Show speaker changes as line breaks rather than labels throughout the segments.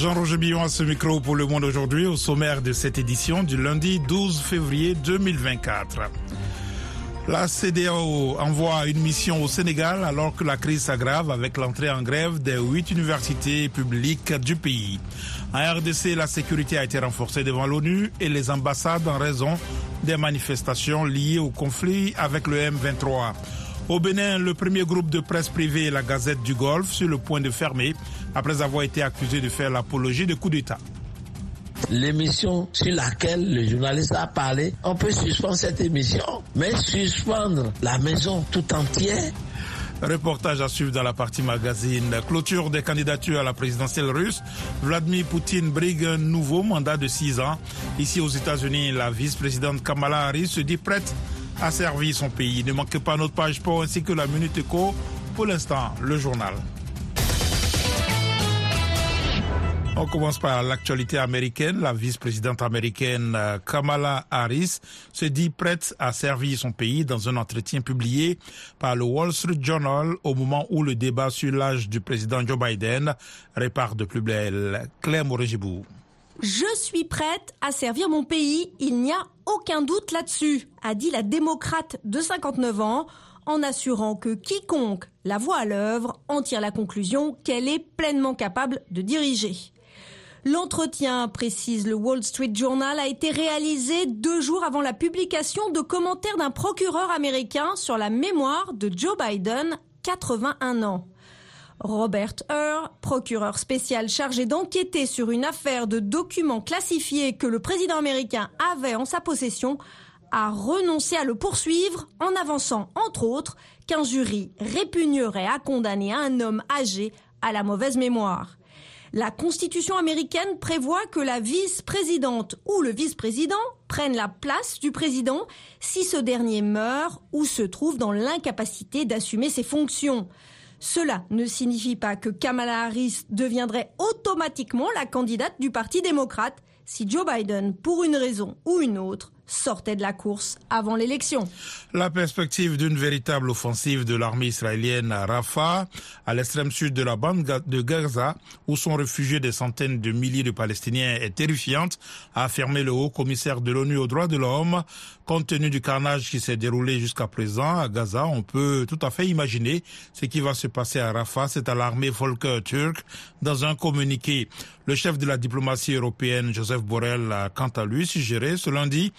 Jean-Roger Billon à ce micro pour Le Monde aujourd'hui au sommaire de cette édition du lundi 12 février 2024. La CDAO envoie une mission au Sénégal alors que la crise s'aggrave avec l'entrée en grève des huit universités publiques du pays. En RDC, la sécurité a été renforcée devant l'ONU et les ambassades en raison des manifestations liées au conflit avec le M23. Au Bénin, le premier groupe de presse privée, la Gazette du Golfe, sur le point de fermer après avoir été accusé de faire l'apologie de coup d'État
l'émission sur laquelle le journaliste a parlé, on peut suspendre cette émission, mais suspendre la maison tout entière.
Reportage à suivre dans la partie magazine. Clôture des candidatures à la présidentielle russe. Vladimir Poutine brigue un nouveau mandat de six ans. Ici aux États-Unis, la vice-présidente Kamala Harris se dit prête à servir son pays. Ne manquez pas notre page pour ainsi que la Minute Éco. Pour l'instant, le journal. On commence par l'actualité américaine. La vice-présidente américaine euh, Kamala Harris se dit prête à servir son pays dans un entretien publié par le Wall Street Journal au moment où le débat sur l'âge du président Joe Biden répare de plus belle. Claire Morégibou.
Je suis prête à servir mon pays, il n'y a aucun doute là-dessus, a dit la démocrate de 59 ans en assurant que quiconque la voit à l'œuvre en tire la conclusion qu'elle est pleinement capable de diriger. L'entretien, précise le Wall Street Journal, a été réalisé deux jours avant la publication de commentaires d'un procureur américain sur la mémoire de Joe Biden, 81 ans. Robert Hur, procureur spécial chargé d'enquêter sur une affaire de documents classifiés que le président américain avait en sa possession, a renoncé à le poursuivre en avançant, entre autres, qu'un jury répugnerait à condamner un homme âgé à la mauvaise mémoire. La Constitution américaine prévoit que la vice-présidente ou le vice-président prennent la place du président si ce dernier meurt ou se trouve dans l'incapacité d'assumer ses fonctions. Cela ne signifie pas que Kamala Harris deviendrait automatiquement la candidate du Parti démocrate si Joe Biden, pour une raison ou une autre, sortait de la course avant l'élection.
La perspective d'une véritable offensive de l'armée israélienne à Rafah, à l'extrême sud de la bande de Gaza, où sont réfugiés des centaines de milliers de Palestiniens, est terrifiante, a affirmé le haut commissaire de l'ONU aux droits de l'homme. Compte tenu du carnage qui s'est déroulé jusqu'à présent à Gaza, on peut tout à fait imaginer ce qui va se passer à Rafah. C'est à l'armée Volker turque dans un communiqué. Le chef de la diplomatie européenne, Joseph Borrell, a quant à lui suggéré ce lundi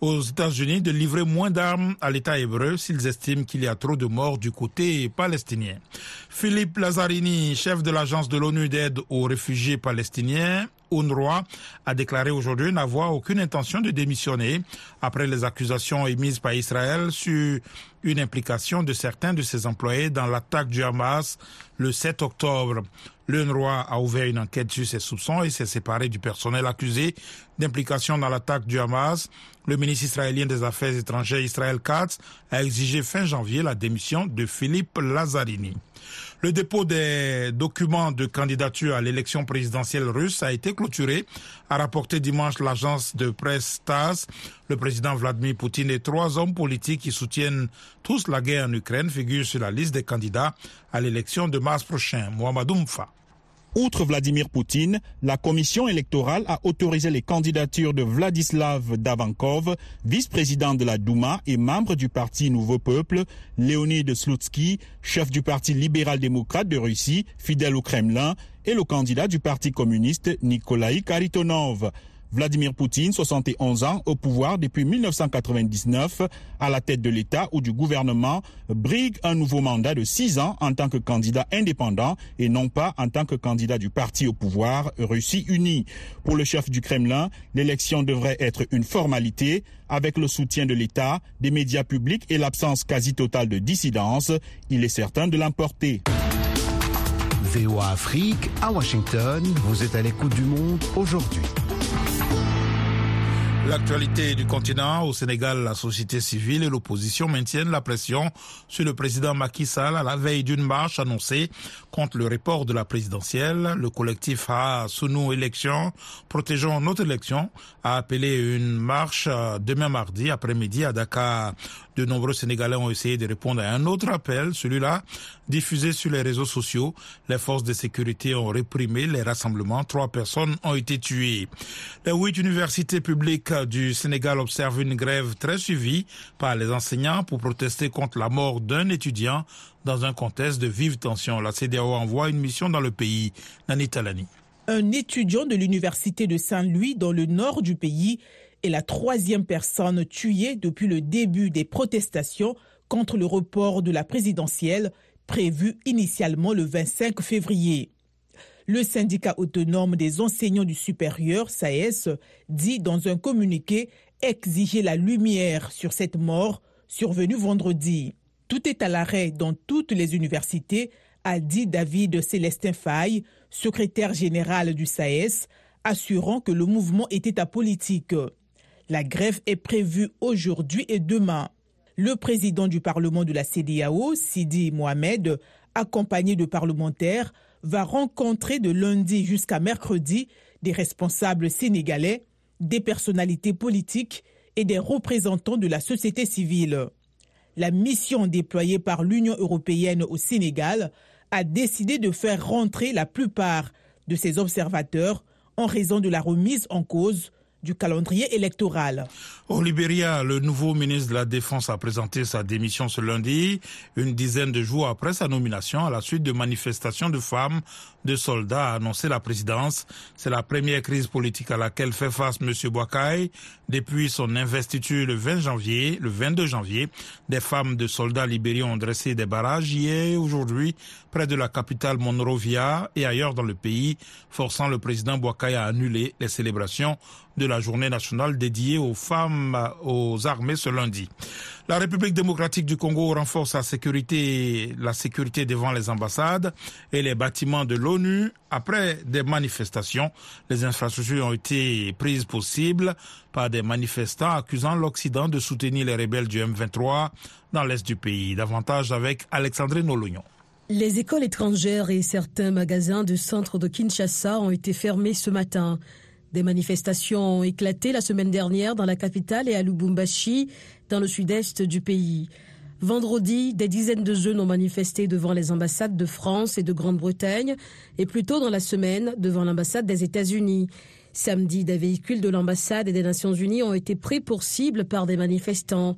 aux États-Unis de livrer moins d'armes à l'État hébreu s'ils estiment qu'il y a trop de morts du côté palestinien. Philippe Lazzarini, chef de l'agence de l'ONU d'aide aux réfugiés palestiniens, UNRWA, a déclaré aujourd'hui n'avoir aucune intention de démissionner après les accusations émises par Israël sur une implication de certains de ses employés dans l'attaque du Hamas le 7 octobre. L'UNRWA a ouvert une enquête sur ses soupçons et s'est séparé du personnel accusé d'implication dans l'attaque du Hamas. Le ministre israélien des Affaires étrangères Israël Katz a exigé fin janvier la démission de Philippe Lazzarini. Le dépôt des documents de candidature à l'élection présidentielle russe a été clôturé, a rapporté dimanche l'agence de presse TASS. Le président Vladimir Poutine et trois hommes politiques qui soutiennent tous la guerre en Ukraine figurent sur la liste des candidats à l'élection de mars prochain. Mohamed Oumfa.
Outre Vladimir Poutine, la commission électorale a autorisé les candidatures de Vladislav Davankov, vice-président de la Douma et membre du parti Nouveau Peuple, Leonid Slutsky, chef du parti libéral-démocrate de Russie, fidèle au Kremlin, et le candidat du parti communiste Nikolai Karitonov. Vladimir Poutine, 71 ans, au pouvoir depuis 1999, à la tête de l'État ou du gouvernement, brigue un nouveau mandat de 6 ans en tant que candidat indépendant et non pas en tant que candidat du parti au pouvoir Russie unie. Pour le chef du Kremlin, l'élection devrait être une formalité avec le soutien de l'État, des médias publics et l'absence quasi totale de dissidence. Il est certain de l'emporter.
VOA Afrique, à Washington, vous êtes à l'écoute du monde aujourd'hui.
L'actualité du continent, au Sénégal, la société civile et l'opposition maintiennent la pression sur le président Macky Sall à la veille d'une marche annoncée contre le report de la présidentielle. Le collectif A sous nos élections, protégeons notre élection, a appelé une marche demain mardi après-midi à Dakar. De nombreux Sénégalais ont essayé de répondre à un autre appel, celui-là diffusé sur les réseaux sociaux. Les forces de sécurité ont réprimé les rassemblements. Trois personnes ont été tuées. Les huit universités publiques du Sénégal observent une grève très suivie par les enseignants pour protester contre la mort d'un étudiant dans un contexte de vive tension. La CDAO envoie une mission dans le pays. Nani Talani.
Un étudiant de l'université de Saint-Louis dans le nord du pays est la troisième personne tuée depuis le début des protestations contre le report de la présidentielle prévu initialement le 25 février. Le syndicat autonome des enseignants du supérieur, SAES, dit dans un communiqué exiger la lumière sur cette mort survenue vendredi. Tout est à l'arrêt dans toutes les universités, a dit David Célestin Faye, secrétaire général du SAES, assurant que le mouvement était apolitique. La grève est prévue aujourd'hui et demain. Le président du Parlement de la CDAO, Sidi Mohamed, accompagné de parlementaires, va rencontrer de lundi jusqu'à mercredi des responsables sénégalais, des personnalités politiques et des représentants de la société civile. La mission déployée par l'Union européenne au Sénégal a décidé de faire rentrer la plupart de ses observateurs en raison de la remise en cause du calendrier électoral.
Au Libéria, le nouveau ministre de la Défense a présenté sa démission ce lundi, une dizaine de jours après sa nomination, à la suite de manifestations de femmes, de soldats, a annoncé la présidence. C'est la première crise politique à laquelle fait face M. Boakai depuis son investiture le 20 janvier, le 22 janvier. Des femmes de soldats libériens ont dressé des barrages hier aujourd'hui près de la capitale Monrovia et ailleurs dans le pays, forçant le président Boakai à annuler les célébrations de la journée nationale dédiée aux femmes aux armées ce lundi. La République démocratique du Congo renforce sécurité, la sécurité devant les ambassades et les bâtiments de l'ONU. Après des manifestations, les infrastructures ont été prises possibles par des manifestants accusant l'Occident de soutenir les rebelles du M23 dans l'est du pays. Davantage avec Alexandrine Olognon.
Les écoles étrangères et certains magasins du centre de Kinshasa ont été fermés ce matin. Des manifestations ont éclaté la semaine dernière dans la capitale et à Lubumbashi, dans le sud-est du pays. Vendredi, des dizaines de jeunes ont manifesté devant les ambassades de France et de Grande-Bretagne, et plus tôt dans la semaine, devant l'ambassade des États-Unis. Samedi, des véhicules de l'ambassade et des Nations Unies ont été pris pour cible par des manifestants.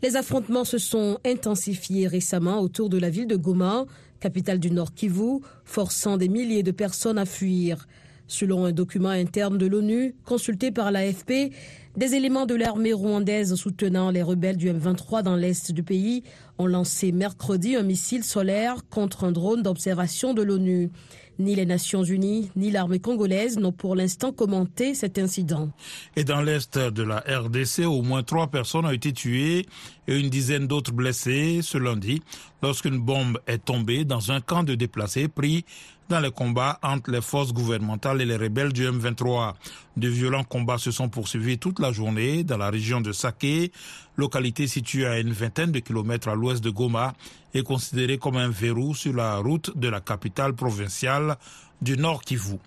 Les affrontements se sont intensifiés récemment autour de la ville de Goma, capitale du Nord Kivu, forçant des milliers de personnes à fuir. Selon un document interne de l'ONU consulté par l'AFP, des éléments de l'armée rwandaise soutenant les rebelles du M23 dans l'est du pays ont lancé mercredi un missile solaire contre un drone d'observation de l'ONU. Ni les Nations Unies, ni l'armée congolaise n'ont pour l'instant commenté cet incident.
Et dans l'est de la RDC, au moins trois personnes ont été tuées et une dizaine d'autres blessées ce lundi lorsqu'une bombe est tombée dans un camp de déplacés pris dans les combats entre les forces gouvernementales et les rebelles du M23. De violents combats se sont poursuivis toute la journée dans la région de Saké, localité située à une vingtaine de kilomètres à l'ouest de Goma et considérée comme un verrou sur la route de la capitale provinciale du Nord Kivu.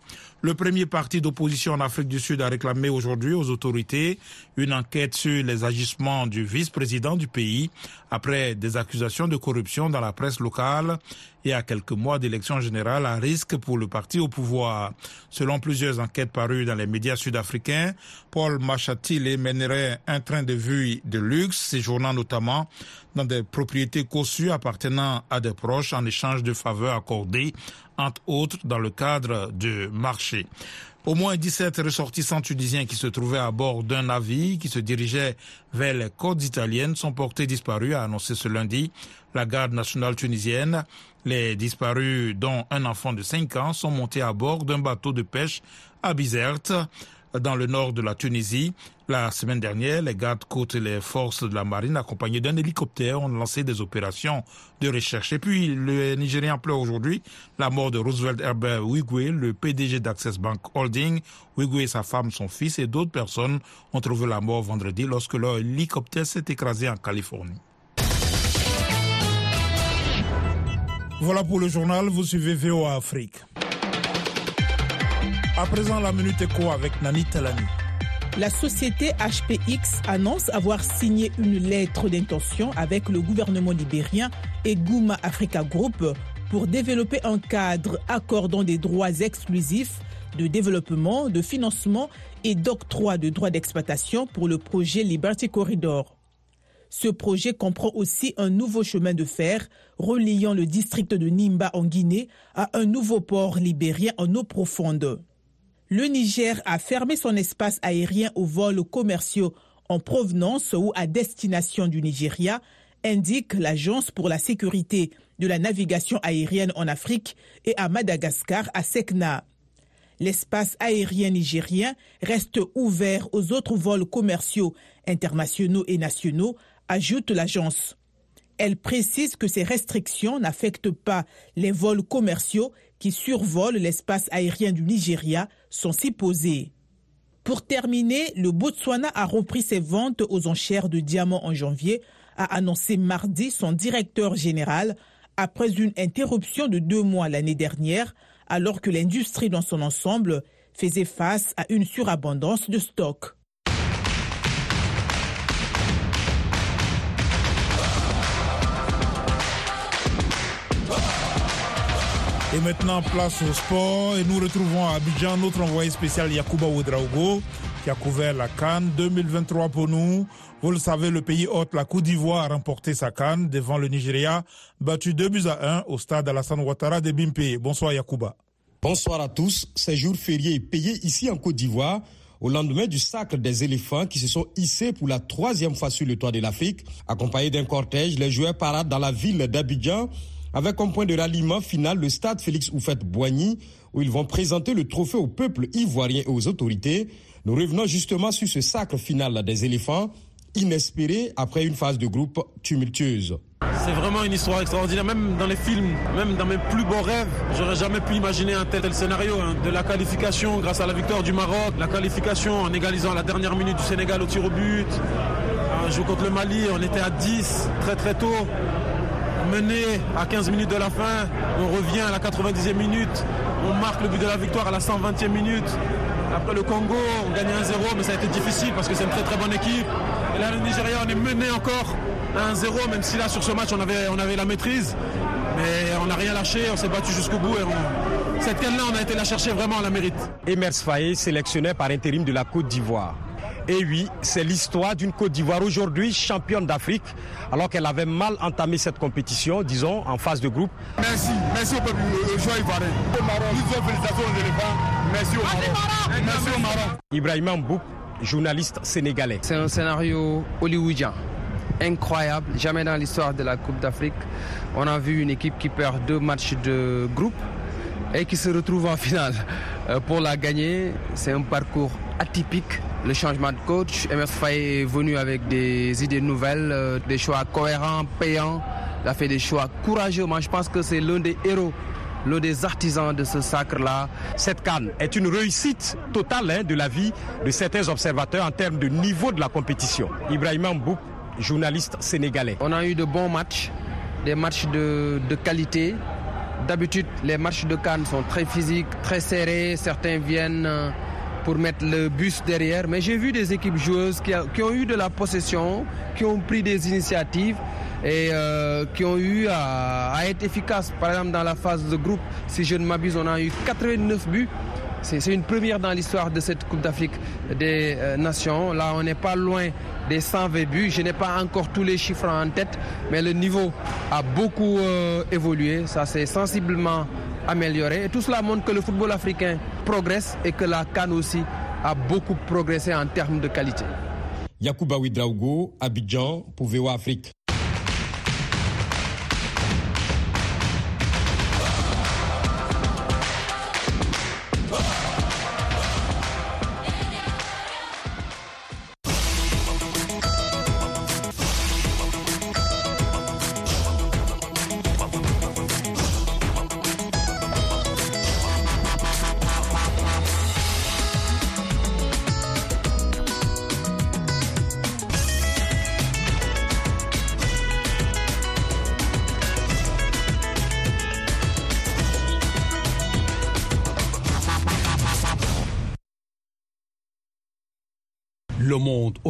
Le premier parti d'opposition en Afrique du Sud a réclamé aujourd'hui aux autorités une enquête sur les agissements du vice-président du pays après des accusations de corruption dans la presse locale et à quelques mois d'élections générales à risque pour le parti au pouvoir. Selon plusieurs enquêtes parues dans les médias sud-africains, Paul Machatile mènerait un train de vue de luxe, séjournant notamment dans des propriétés cossues appartenant à des proches en échange de faveurs accordées, entre autres dans le cadre de marché. Au moins 17 ressortissants tunisiens qui se trouvaient à bord d'un navire qui se dirigeait vers les côtes italiennes sont portés disparus, a annoncé ce lundi la garde nationale tunisienne. Les disparus, dont un enfant de 5 ans, sont montés à bord d'un bateau de pêche à Bizerte dans le nord de la Tunisie. La semaine dernière, les gardes-côtes et les forces de la marine, accompagnés d'un hélicoptère, ont lancé des opérations de recherche. Et puis, le Nigérian pleure aujourd'hui la mort de Roosevelt Herbert Wigwe, le PDG d'Access Bank Holding. Wigwe et sa femme, son fils et d'autres personnes ont trouvé la mort vendredi lorsque leur hélicoptère s'est écrasé en Californie. Voilà pour le journal, vous suivez VOA Afrique. À présent, la minute écho avec Nani Talani.
la société HPX annonce avoir signé une lettre d'intention avec le gouvernement libérien et Gouma Africa Group pour développer un cadre accordant des droits exclusifs de développement, de financement et d'octroi de droits d'exploitation pour le projet Liberty Corridor. Ce projet comprend aussi un nouveau chemin de fer reliant le district de Nimba en Guinée à un nouveau port libérien en eau profonde. Le Niger a fermé son espace aérien aux vols commerciaux en provenance ou à destination du Nigeria, indique l'Agence pour la sécurité de la navigation aérienne en Afrique et à Madagascar à Sekna. L'espace aérien nigérien reste ouvert aux autres vols commerciaux internationaux et nationaux, ajoute l'agence. Elle précise que ces restrictions n'affectent pas les vols commerciaux qui survolent l'espace aérien du Nigeria, sont si posés. Pour terminer, le Botswana a repris ses ventes aux enchères de diamants en janvier, a annoncé mardi son directeur général après une interruption de deux mois l'année dernière, alors que l'industrie dans son ensemble faisait face à une surabondance de stocks.
Et maintenant, place au sport. Et nous retrouvons à Abidjan notre envoyé spécial Yakuba Ouedraogo qui a couvert la Cannes 2023 pour nous. Vous le savez, le pays hôte, la Côte d'Ivoire, a remporté sa Cannes devant le Nigeria, battu 2 buts à 1 au stade Alassane Ouattara de Bimpe. Bonsoir Yakuba.
Bonsoir à tous. Ces jours fériés payés ici en Côte d'Ivoire au lendemain du sacre des éléphants qui se sont hissés pour la troisième fois sur le toit de l'Afrique. Accompagnés d'un cortège, les joueurs paradent dans la ville d'Abidjan avec comme point de ralliement final le stade Félix Oufette-Boigny où ils vont présenter le trophée au peuple ivoirien et aux autorités. Nous revenons justement sur ce sacre final des éléphants, inespéré après une phase de groupe tumultueuse.
C'est vraiment une histoire extraordinaire, même dans les films, même dans mes plus beaux rêves, j'aurais jamais pu imaginer un tel, scénario. Hein. De la qualification grâce à la victoire du Maroc, la qualification en égalisant à la dernière minute du Sénégal au tir au but. Un jour contre le Mali, on était à 10 très très tôt mené à 15 minutes de la fin, on revient à la 90e minute, on marque le but de la victoire à la 120e minute. Après le Congo, on gagne 1-0, mais ça a été difficile parce que c'est une très très bonne équipe. Et là, le Nigeria, on est mené encore à 1-0, même si là, sur ce match, on avait, on avait la maîtrise. Mais on n'a rien lâché, on s'est battu jusqu'au bout. Et Cette canne-là, on a été la chercher vraiment, on la mérite.
Emers Faye, sélectionné par intérim de la Côte d'Ivoire. Et oui, c'est l'histoire d'une Côte d'Ivoire aujourd'hui championne d'Afrique, alors qu'elle avait mal entamé cette compétition, disons, en phase de groupe.
Merci, merci au peuple, ivoirien. Au Maroc, félicitations aux éléphants. Merci au Maroc. Merci au Maroc.
Ibrahim Mbouk, journaliste sénégalais.
C'est un scénario hollywoodien incroyable. Jamais dans l'histoire de la Coupe d'Afrique, on a vu une équipe qui perd deux matchs de groupe et qui se retrouve en finale. Pour la gagner, c'est un parcours atypique. Le changement de coach, Emerson Faye est venu avec des idées nouvelles, des choix cohérents, payants. Il a fait des choix courageux. Moi, je pense que c'est l'un des héros l'un des artisans de ce sacre-là.
Cette canne est une réussite totale hein, de la vie de certains observateurs en termes de niveau de la compétition. Ibrahim Mbouk, journaliste sénégalais.
On a eu de bons matchs, des matchs de, qualité. D'habitude, les matchs de Cannes sont très physiques, très serrés. Certains viennent pour mettre le bus derrière. Mais j'ai vu des équipes joueuses qui, ont eu de la possession, qui ont pris des initiatives et euh, qui ont eu à, à, être efficaces. Par exemple, dans la phase de groupe, si je ne m'abuse, on a eu 89 buts. C'est une première dans l'histoire de cette Coupe d'Afrique des euh, Nations. Là, on n'est pas loin des 120 buts. Je n'ai pas encore tous les chiffres en tête, mais le niveau a beaucoup euh, évolué. Ça s'est sensiblement amélioré. Et tout cela montre que le football africain progresse et que la Cannes aussi a beaucoup progressé en termes de qualité.
Yacouba Ouidraogo, Abidjan, pour VOA Afrique.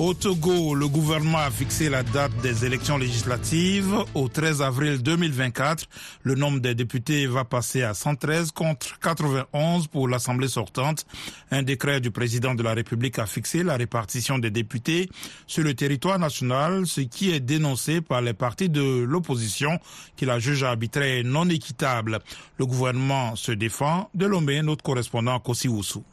Au Togo, le gouvernement a fixé la date des élections législatives au 13 avril 2024. Le nombre des députés va passer à 113 contre 91 pour l'Assemblée sortante. Un décret du président de la République a fixé la répartition des députés sur le territoire national, ce qui est dénoncé par les partis de l'opposition qui la jugent arbitraire non équitable. Le gouvernement se défend. De Lomé, notre correspondant Kossi Oussou.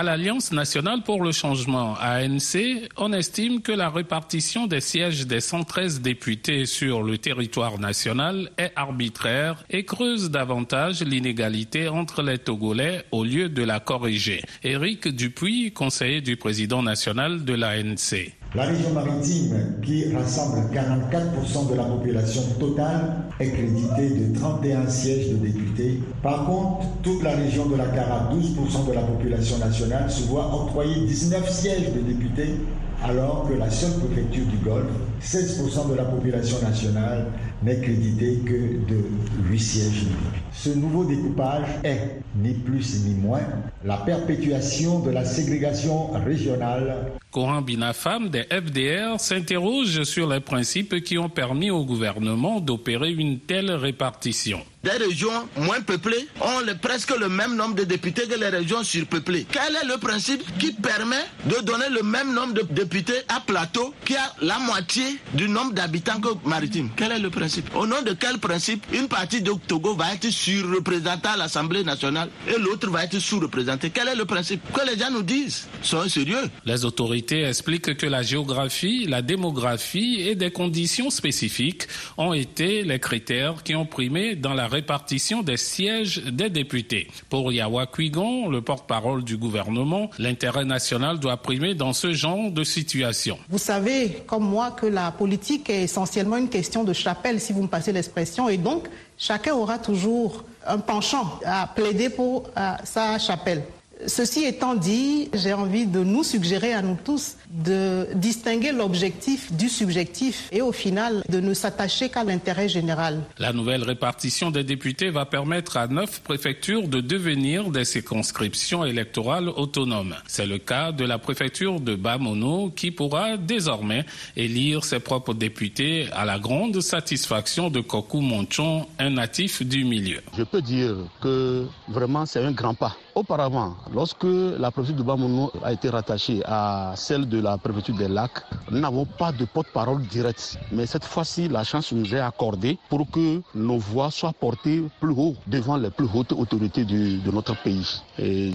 À l'Alliance nationale pour le changement, ANC, on estime que la répartition des sièges des 113 députés sur le territoire national est arbitraire et creuse davantage l'inégalité entre les Togolais au lieu de la corriger. Éric Dupuis, conseiller du président national de l'ANC.
La région maritime, qui rassemble 44% de la population totale, est créditée de 31 sièges de députés. Par contre, toute la région de la Cara, 12% de la population nationale, se voit octroyer 19 sièges de députés, alors que la seule préfecture du Golfe, 16% de la population nationale, n'est créditée que de 8 sièges. Ce nouveau découpage est, ni plus ni moins, la perpétuation de la ségrégation régionale
Coran Binafam des FDR s'interroge sur les principes qui ont permis au gouvernement d'opérer une telle répartition.
Des régions moins peuplées ont presque le même nombre de députés que les régions surpeuplées. Quel est le principe qui permet de donner le même nombre de députés à Plateau qui a la moitié du nombre d'habitants que Maritime? Quel est le principe? Au nom de quel principe une partie de Togo va être surreprésentée à l'Assemblée nationale et l'autre va être sous-représentée? Quel est le principe Que les gens nous disent? Soyez sérieux.
Les autorités expliquent que la géographie, la démographie et des conditions spécifiques ont été les critères qui ont primé dans la répartition des sièges des députés. Pour Yawa Kuigon, le porte-parole du gouvernement, l'intérêt national doit primer dans ce genre de situation.
Vous savez, comme moi, que la politique est essentiellement une question de chapelle, si vous me passez l'expression, et donc chacun aura toujours un penchant à plaider pour sa chapelle. Ceci étant dit, j'ai envie de nous suggérer à nous tous de distinguer l'objectif du subjectif et au final de ne s'attacher qu'à l'intérêt général.
La nouvelle répartition des députés va permettre à neuf préfectures de devenir des circonscriptions électorales autonomes. C'est le cas de la préfecture de Bamono qui pourra désormais élire ses propres députés à la grande satisfaction de Koku Monchon, un natif du milieu.
Je peux dire que vraiment c'est un grand pas. Auparavant, lorsque la préfecture de Bamono a été rattachée à celle de la préfecture des lacs, nous n'avons pas de porte-parole direct. Mais cette fois-ci, la chance nous est accordée pour que nos voix soient portées plus haut devant les plus hautes autorités de notre pays.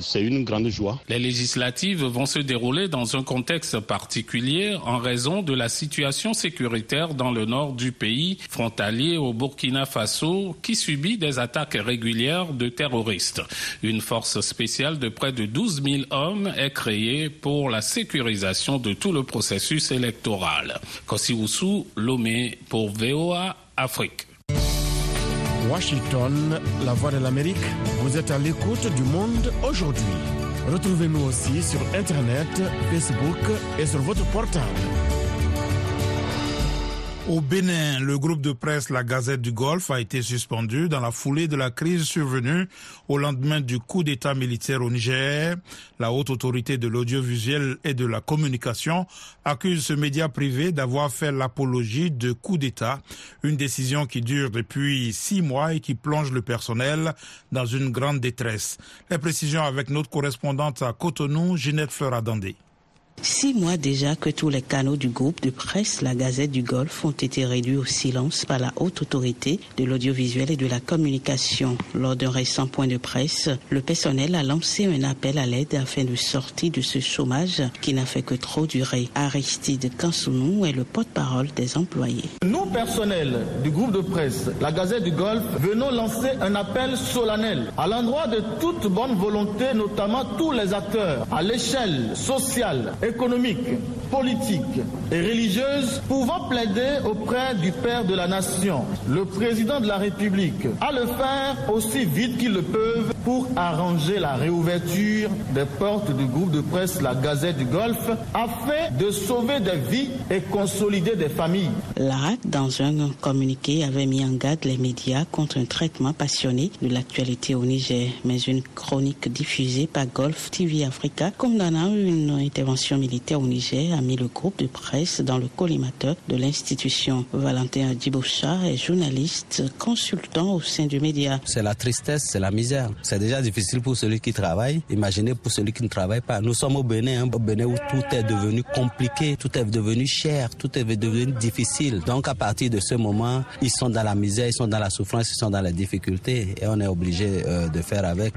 C'est une grande joie.
Les législatives vont se dérouler dans un contexte particulier en raison de la situation sécuritaire dans le nord du pays, frontalier au Burkina Faso, qui subit des attaques régulières de terroristes. Une force spéciale de près de 12 000 hommes est créée pour la sécurisation de tout le processus électoral. Lomé pour VOA Afrique.
Washington, la voix de l'Amérique, vous êtes à l'écoute du monde aujourd'hui. Retrouvez-nous aussi sur Internet, Facebook et sur votre portable.
Au Bénin, le groupe de presse La Gazette du Golfe a été suspendu dans la foulée de la crise survenue au lendemain du coup d'État militaire au Niger. La haute autorité de l'audiovisuel et de la communication accuse ce média privé d'avoir fait l'apologie de coup d'État, une décision qui dure depuis six mois et qui plonge le personnel dans une grande détresse. Les précisions avec notre correspondante à Cotonou, Ginette Fleuradandé.
Six mois déjà que tous les canaux du groupe de presse, la Gazette du Golfe, ont été réduits au silence par la haute autorité de l'audiovisuel et de la communication. Lors d'un récent point de presse, le personnel a lancé un appel à l'aide afin de sortir de ce chômage qui n'a fait que trop durer. Aristide Kansounou est le porte-parole des employés.
Nous, personnel du groupe de presse, la Gazette du Golfe, venons lancer un appel solennel à l'endroit de toute bonne volonté, notamment tous les acteurs à l'échelle sociale, économique, politiques et religieuses pouvant plaider auprès du Père de la Nation, le président de la République, à le faire aussi vite qu'ils le peuvent pour arranger la réouverture des portes du groupe de presse La Gazette du Golfe afin de sauver des vies et consolider des familles.
L'ARAC, dans un communiqué, avait mis en garde les médias contre un traitement passionné de l'actualité au Niger. Mais une chronique diffusée par Golf TV Africa condamnant une intervention militaire au Niger a mis le groupe de presse dans le collimateur de l'institution. Valentin Diboucha est journaliste, consultant au sein du média.
C'est la tristesse, c'est la misère. C'est déjà difficile pour celui qui travaille. Imaginez pour celui qui ne travaille pas. Nous sommes au Bénin, hein, Bénin où tout est devenu compliqué, tout est devenu cher, tout est devenu difficile. Donc à partir de ce moment, ils sont dans la misère, ils sont dans la souffrance, ils sont dans la difficulté et on est obligé euh, de faire avec.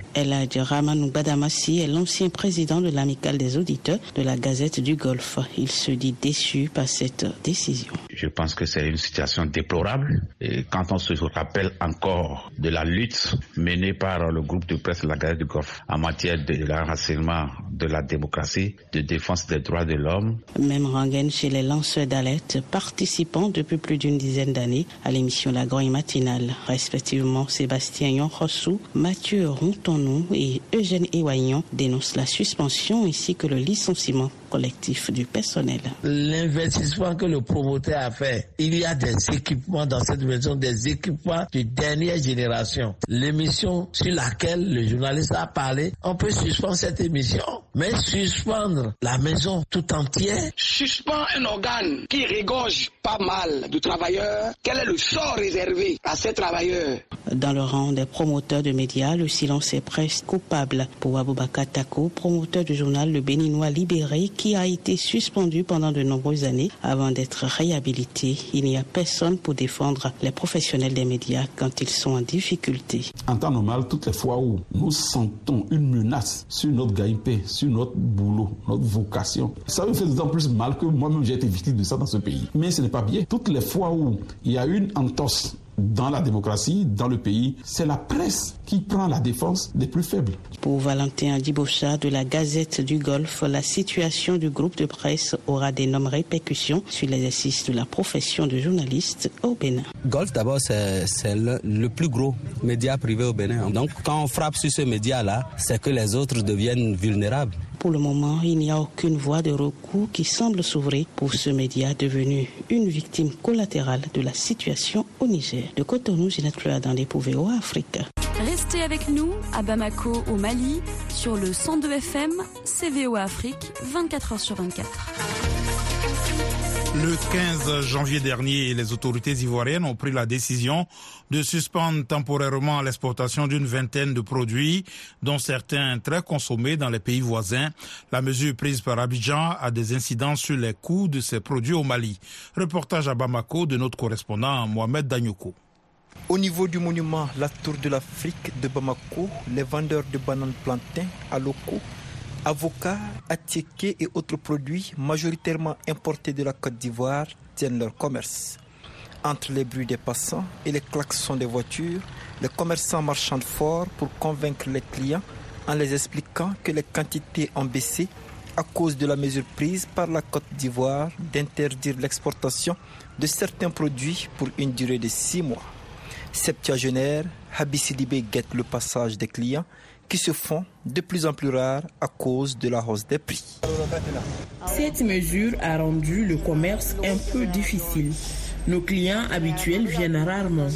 Badamassi est l'ancien président de l'amicale des auditeurs de la Gazette du Golfe. Il se dit déçu par cette décision.
Je pense que c'est une situation déplorable et quand on se rappelle encore de la lutte menée par le groupe de presse La Gazette du Golfe en matière de l'enracinement de la démocratie, de défense des droits de l'homme.
Même rengaine chez les lanceurs d'alerte participant depuis plus d'une dizaine d'années à l'émission La Grogne Matinale, respectivement Sébastien Yonrossou, Mathieu Rontonou et Eugène Ewayon dénoncent la suspension ainsi que le licenciement collectif du personnel.
L'investissement que le promoteur a fait, il y a des équipements dans cette maison, des équipements de dernière génération. L'émission sur laquelle le journaliste a parlé, on peut suspendre cette émission, mais suspendre la maison tout entière.
Suspend un organe qui régorge pas mal de travailleurs. Quel est le sort réservé à ces travailleurs?
Dans le rang des promoteurs de médias, le silence est presque coupable pour Aboubakar Tako, promoteur du journal Le Béninois Libéré, qui a été suspendu pendant de nombreuses années avant d'être réhabilité. Il n'y a personne pour défendre les professionnels des médias quand ils sont en difficulté.
En temps normal, toutes les fois où nous sentons une menace sur notre gagne-paix, sur notre boulot, notre vocation, ça me fait d'autant plus mal que moi-même j'ai été victime de ça dans ce pays. Mais ce n'est pas bien. Toutes les fois où il y a une entorse dans la démocratie, dans le pays, c'est la presse qui prend la défense des plus faibles.
Pour Valentin Adibocha de la Gazette du Golfe, la situation du groupe de presse aura d'énormes répercussions sur l'exercice de la profession de journaliste au Bénin.
Golf, d'abord, c'est le, le, plus gros média privé au Bénin. Donc, quand on frappe sur ce média-là, c'est que les autres deviennent vulnérables.
Pour le moment, il n'y a aucune voie de recours qui semble s'ouvrir pour ce média devenu une victime collatérale de la situation au Niger. De Cotonou, Ginette Fleur dans les POVO Afrique.
Restez avec nous à Bamako, au Mali, sur le 102 FM, CVO Afrique, 24 h sur 24.
Le 15 janvier dernier, les autorités ivoiriennes ont pris la décision de suspendre temporairement l'exportation d'une vingtaine de produits, dont certains très consommés dans les pays voisins. La mesure prise par Abidjan a des incidences sur les coûts de ces produits au Mali. Reportage à Bamako de notre correspondant Mohamed Danyoko.
Au niveau du monument La Tour de l'Afrique de Bamako, les vendeurs de bananes plantains à locaux avocats, attiéqués et autres produits majoritairement importés de la Côte d'Ivoire tiennent leur commerce. Entre les bruits des passants et les klaxons des voitures, les commerçants marchandent fort pour convaincre les clients en les expliquant que les quantités ont baissé à cause de la mesure prise par la Côte d'Ivoire d'interdire l'exportation de certains produits pour une durée de six mois. Septuagénaire, Habissidibé guette le passage des clients qui se font de plus en plus rares à cause de la hausse des prix.
Cette mesure a rendu le commerce un peu difficile. Nos clients habituels viennent rarement.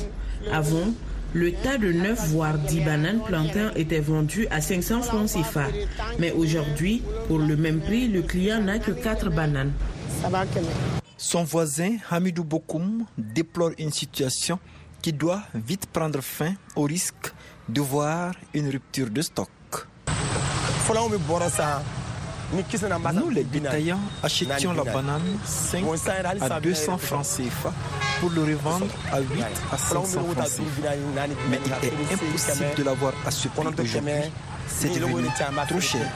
Avant, le tas de 9 voire 10 bananes plantains était vendu à 500 francs CFA. Mais aujourd'hui, pour le même prix, le client n'a que 4 bananes.
Son voisin, Hamidou Bokoum, déplore une situation qui doit vite prendre fin au risque de voir une rupture de stock. Nous, les détaillants, achetions la banane 5 à 200 francs CFA pour le revendre à 8 à 500 francs CFA. Mais il est impossible de l'avoir à ce prix aujourd'hui. C'est devenu trop cher.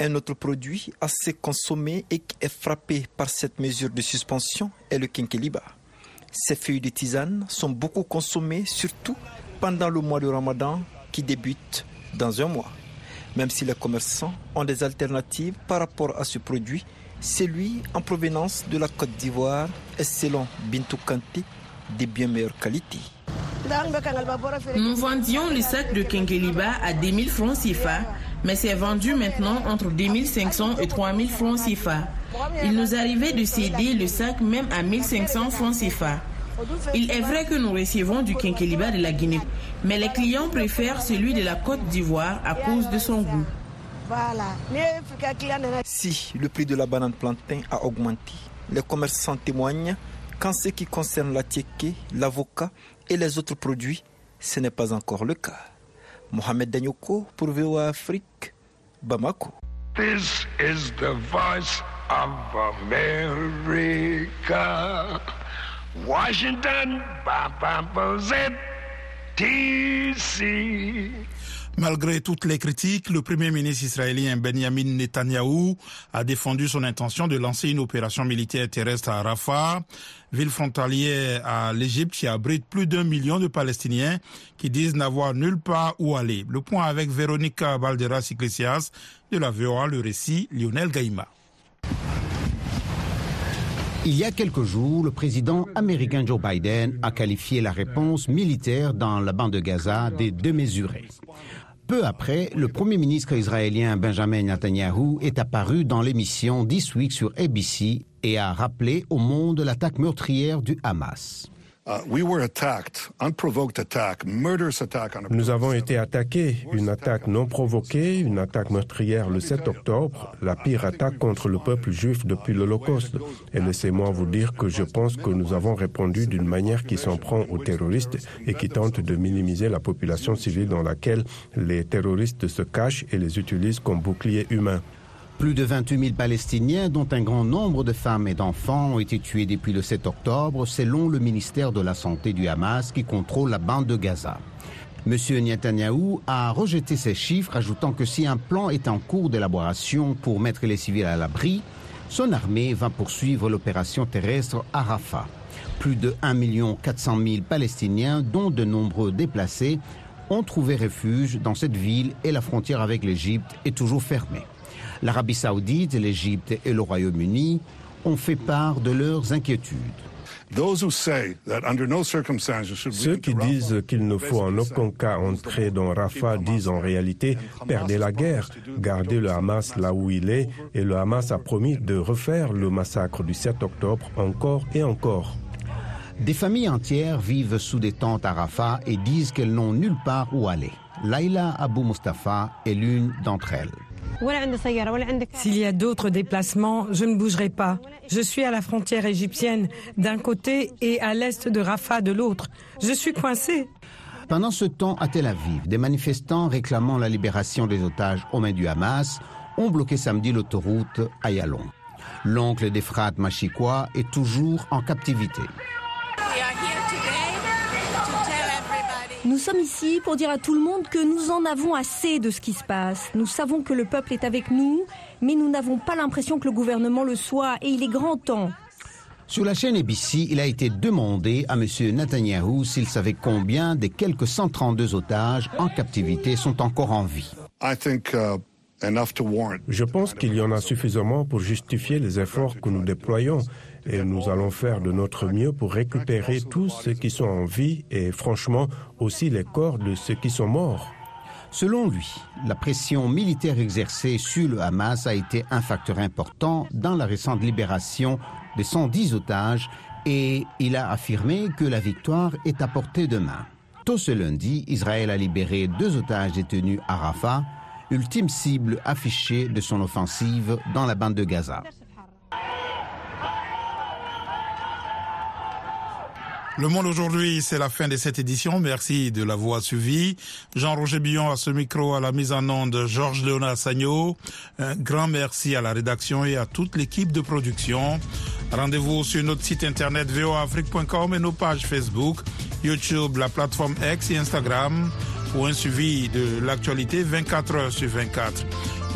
Un autre produit assez consommé et qui est frappé par cette mesure de suspension est le kinkeliba. Ces feuilles de tisane sont beaucoup consommées, surtout pendant le mois de Ramadan qui débute dans un mois. Même si les commerçants ont des alternatives par rapport à ce produit, celui en provenance de la Côte d'Ivoire est selon Bintou Kanté de bien meilleure qualité.
Nous vendions le sac de Kenkeliba à 2000 francs CFA, mais c'est vendu maintenant entre 2500 et 3000 francs CFA. Il nous arrivait de céder le sac même à 1500 francs CFA. Il est vrai que nous recevons du Kenkeliba de la Guinée, mais les clients préfèrent celui de la Côte d'Ivoire à cause de son goût.
Si le prix de la banane plantain a augmenté, les commerçants témoignent qu'en ce qui concerne la tieke, l'avocat et les autres produits, ce n'est pas encore le cas. Mohamed Danyoko pour VOA Afrique, Bamako.
This is the voice Washington.
Malgré toutes les critiques, le premier ministre israélien Benjamin Netanyahou a défendu son intention de lancer une opération militaire terrestre à Rafah, ville frontalière à l'Égypte qui abrite plus d'un million de Palestiniens qui disent n'avoir nulle part où aller. Le point avec Véronica Balderas Iglesias de la VOA, le récit Lionel Gaïma.
Il y a quelques jours, le président américain Joe Biden a qualifié la réponse militaire dans la bande de Gaza des démesurées. Peu après, le premier ministre israélien Benjamin Netanyahu est apparu dans l'émission This Week sur ABC et a rappelé au monde l'attaque meurtrière du Hamas.
Nous avons été attaqués, une attaque non provoquée, une attaque meurtrière le 7 octobre, la pire attaque contre le peuple juif depuis l'Holocauste. Et laissez-moi vous dire que je pense que nous avons répondu d'une manière qui s'en prend aux terroristes et qui tente de minimiser la population civile dans laquelle les terroristes se cachent et les utilisent comme boucliers humains.
Plus de 28 000 Palestiniens, dont un grand nombre de femmes et d'enfants, ont été tués depuis le 7 octobre, selon le ministère de la Santé du Hamas qui contrôle la bande de Gaza. M. Netanyahu a rejeté ces chiffres, ajoutant que si un plan est en cours d'élaboration pour mettre les civils à l'abri, son armée va poursuivre l'opération terrestre à Rafah. Plus de 1 400 000 Palestiniens, dont de nombreux déplacés, ont trouvé refuge dans cette ville et la frontière avec l'Égypte est toujours fermée. L'Arabie saoudite, l'Égypte et le Royaume-Uni ont fait part de leurs inquiétudes.
Ceux qui disent qu'il ne faut en aucun cas entrer dans Rafah disent en réalité perdez la guerre, gardez le Hamas là où il est et le Hamas a promis de refaire le massacre du 7 octobre encore et encore.
Des familles entières vivent sous des tentes à Rafah et disent qu'elles n'ont nulle part où aller. Laila Abou Mustafa est l'une d'entre elles.
S'il y a d'autres déplacements, je ne bougerai pas. Je suis à la frontière égyptienne d'un côté et à l'est de Rafah de l'autre. Je suis coincé.
Pendant ce temps, à Tel Aviv, des manifestants réclamant la libération des otages aux mains du Hamas ont bloqué samedi l'autoroute Ayalon. L'oncle d'Efrat Machikwa est toujours en captivité.
Nous sommes ici pour dire à tout le monde que nous en avons assez de ce qui se passe. Nous savons que le peuple est avec nous, mais nous n'avons pas l'impression que le gouvernement le soit, et il est grand temps.
Sur la chaîne ABC, il a été demandé à M. Netanyahu s'il savait combien des quelques 132 otages en captivité sont encore en vie.
Je pense qu'il y en a suffisamment pour justifier les efforts que nous déployons et nous allons faire de notre mieux pour récupérer tous ceux qui sont en vie et franchement aussi les corps de ceux qui sont morts.
Selon lui, la pression militaire exercée sur le Hamas a été un facteur important dans la récente libération des 110 otages et il a affirmé que la victoire est à portée de main. Tôt ce lundi, Israël a libéré deux otages détenus à Rafah, ultime cible affichée de son offensive dans la bande de Gaza.
Le Monde aujourd'hui, c'est la fin de cette édition. Merci de l'avoir suivi. Jean-Roger Billon à ce micro, à la mise en onde, Georges Léonard Sagno. Un grand merci à la rédaction et à toute l'équipe de production. Rendez-vous sur notre site internet voafrique.com et nos pages Facebook, YouTube, la plateforme X et Instagram pour un suivi de l'actualité 24 heures sur 24.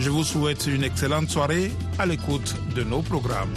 Je vous souhaite une excellente soirée à l'écoute de nos programmes.